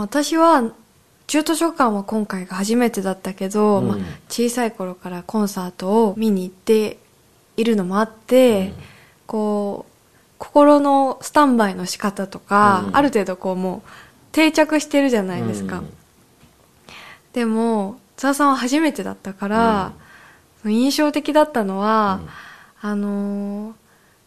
私は中途書館は今回が初めてだったけど、うん。まあ、小さい頃からコンサートを見に行っているのもあって、うん。こう心のスタンバイの仕方とか、うん。ある程度こうもう定着してるじゃないですか、うん。でも津田さんは初めてだったから、印象的だったのは、あのー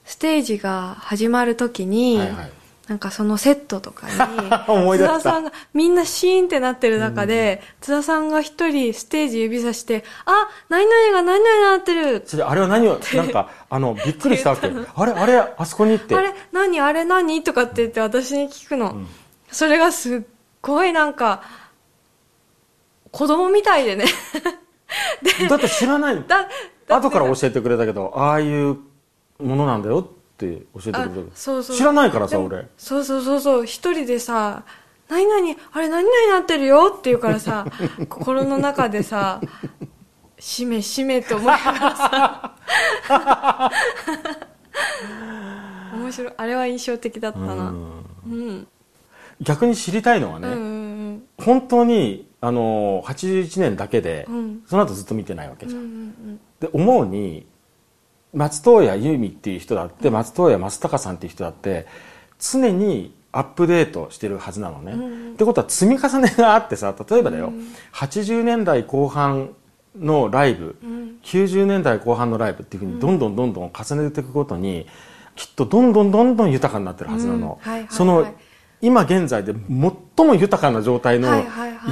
ステージが始まる時に、はいはいなんかそのセットとかに 津田さんがみんなシーンってなってる中で、津田さんが一人ステージ指さして「あ何々が何々になってる」それあれは何をなんかあのびっくりしたわけ。あれあれあそこにって。あれ何あれ何？とかって言って私に聞くの、ん。それがすっごいなんか子供みたいでね。だって知らない。だだ後から教えてくれたけどああいうものなんだよって教えてくれたそうそう。知らないからさ俺。そうそうそうそう。一人でさ「何々あれ何々になってるよ」って言うからさ 心の中でさ「しめしめ」と思いながらさ。面白い。あれは印象的だったな。うん。うん。逆に知りたいのはね、うんうん本当にあの81年だけで、うん。その後ずっと見てないわけうん。うじゃん、ん。で思うに松任谷由実っていう人だって、松任谷正隆さんっていう人だって常にアップデートしてるはずなのね、うん。ってことは積み重ねがあってさ例えばだよ、うん。80年代後半のライブ、うん。90年代後半のライブっていうふうにどんどんどんどん重ねていくごとに、きっとどんどんどんどん豊かになってるはずなの、うん。はいはいはい。その今現在で最も豊かな状態の、は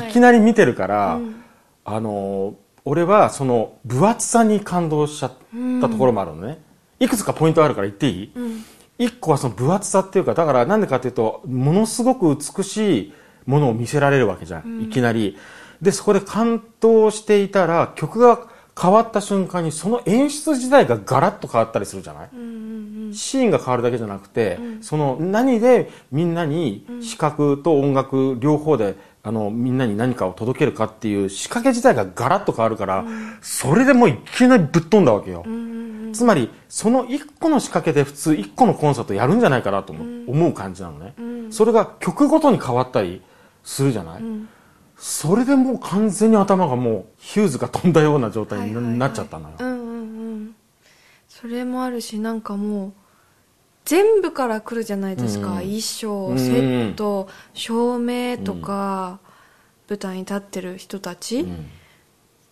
いきなり見てるから、うん。あの俺はその分厚さに感動しちゃったところもあるのね、いくつかポイントあるから言っていい、うん。一個はその分厚さっていうかだからなんでかっていうとものすごく美しいものを見せられるわけじゃん、いきなり。でそこで感動していたら曲が変わった瞬間にその演出自体がガラッと変わったりするじゃない、うんうんシーンが変わるだけじゃなくて、その何でみんなに視覚と音楽両方であのみんなに何かを届けるかっていう仕掛け自体がガラッと変わるから、それでもういきなりぶっ飛んだわけよ、うんうんつまりその一個の仕掛けで普通一個のコンサートやるんじゃないかなと思う,、思う感じなのね、ん。それが曲ごとに変わったりするじゃない、ん。それでもう完全に頭がもうヒューズが飛んだような状態にな,、っちゃったのよ、うんうんうん。それもあるしなんかもう全部から来るじゃないですか、うん。衣装うん。セット照明とか、舞台に立ってる人たち、うん。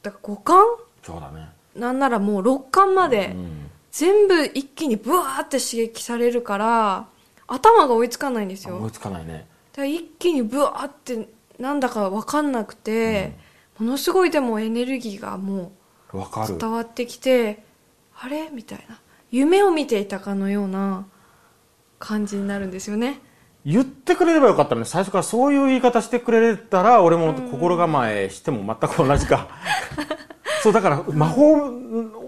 だから五感？そうだね、なんならもう六感までうん。全部一気にブワーって刺激されるから頭が追いつかないんですよ。思いつかないね。一気にブワーってなんだか分かんなくて、ものすごいでもエネルギーがもう伝わってきてあれ？みたいな。夢を見ていたかのような感じになるんですよね。言ってくれればよかったね最初からそういう言い方してくれたら俺も心構えしても全く同じか。そうだから魔法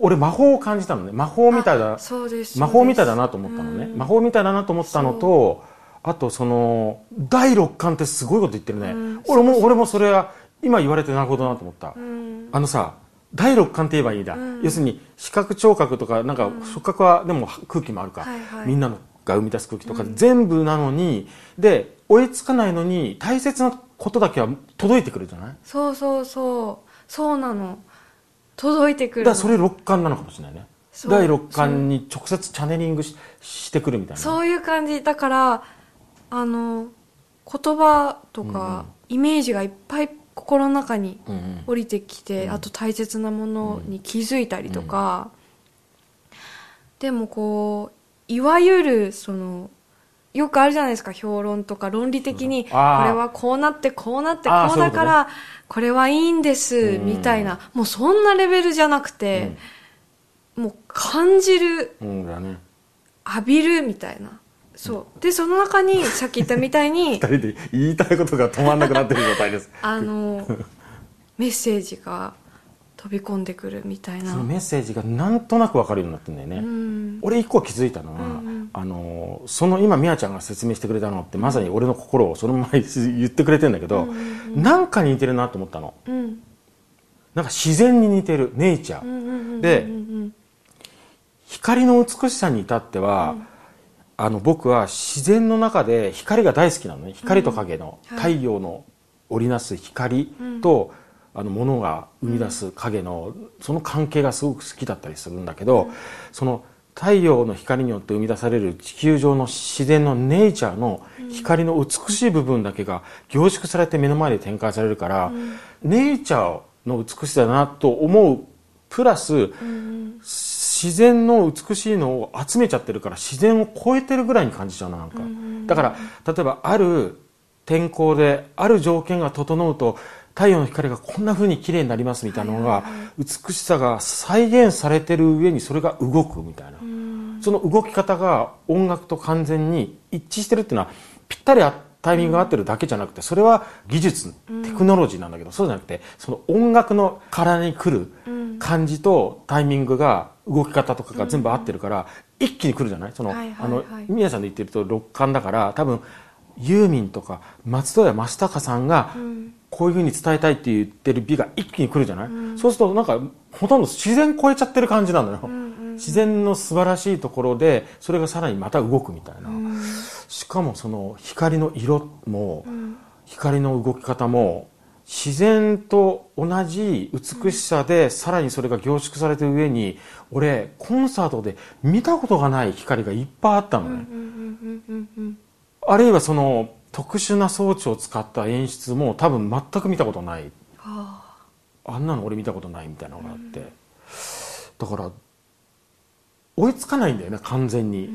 俺魔法を感じたのね。魔法みたいだあそうです魔法みたいだななと思ったのね。うん。魔法みたいだなと思ったのとあとその第六感ってすごいこと言ってるね、うん。俺も俺もそれは今言われてなるほどなと思った、うん。あのさ第六感って言えばいいんだ、うん。要するに視覚聴覚とかなんか触覚はでも空気もあるか、はいはい。みんなのが生み出す空気とか全部なのに、で追いつかないのに大切なことだけは届いてくるじゃない？そうそうそう。そうなの。届いてくるの。だからそれ六感なのかもしれないね。第六感に直接チャネリングししてくるみたいな。そういう感じ。だからあの言葉とか、イメージがいっぱい心の中にうんうん。降りてきて、うん。あと大切なものに気づいたりとか、でもこういわゆるそのよくあるじゃないですか評論とか論理的に、これはこうなってこうなってこうだからこれはいいんですうん。みたいな。もうそんなレベルじゃなくて、もう感じる浴びるみたいな。そう。でその中にさっき言ったみたいに 二人で言いたいことが止まんなくなってる状態です。あの メッセージが飛び込んでくるみたいな。そのメッセージがなんとなく分かるようになってるんだよね、うん。俺一個気づいたのは、うんうん。あのその今みやちゃんが説明してくれたのってまさに俺の心をそのまま言ってくれてんだけど、なんかに似てるなと思ったの。うん。なんか自然に似てるネイチャー、うんうんうんうんでうん。光の美しさに至っては、あの僕は自然の中で光が大好きなのね。光と影の、太陽の織りなす光と、あの物が生み出す影の、その関係がすごく好きだったりするんだけど、その太陽の光によって生み出される地球上の自然のネイチャーの光の美しい部分だけが凝縮されて目の前で展開されるから、ネイチャーの美しさだなと思うプラス、自然の美しいのを集めちゃってるから自然を超えてるぐらいに感じちゃうななんか、だから例えばある天候である条件が整うと太陽の光がこんな風に綺麗になりますみたいなのが、美しさが再現されてる上にそれが動くみたいな、その動き方が音楽と完全に一致してるっていうのはぴったりあタイミングが合ってるだけじゃなくてそれは技術テクノロジーなんだけど、そうじゃなくてその音楽の体に来る感じとタイミングが動き方とかが全部合ってるから、一気に来るじゃない？その、あの宮さんで言ってると六感だから多分ユーミンとか松任谷正隆さんがこういうふうに伝えたいって言ってる美が一気に来るじゃない、そうするとなんかほとんど自然超えちゃってる感じなのよ、自然の素晴らしいところでそれがさらにまた動くみたいな、しかもその光の色も、光の動き方も自然と同じ美しさでさらにそれが凝縮されてる上に俺コンサートで見たことがない光がいっぱいあったのね、あるいはその特殊な装置を使った演出も多分全く見たことない。ああんなの俺見たことないみたいなのがあって、だから追いつかないんだよね完全に、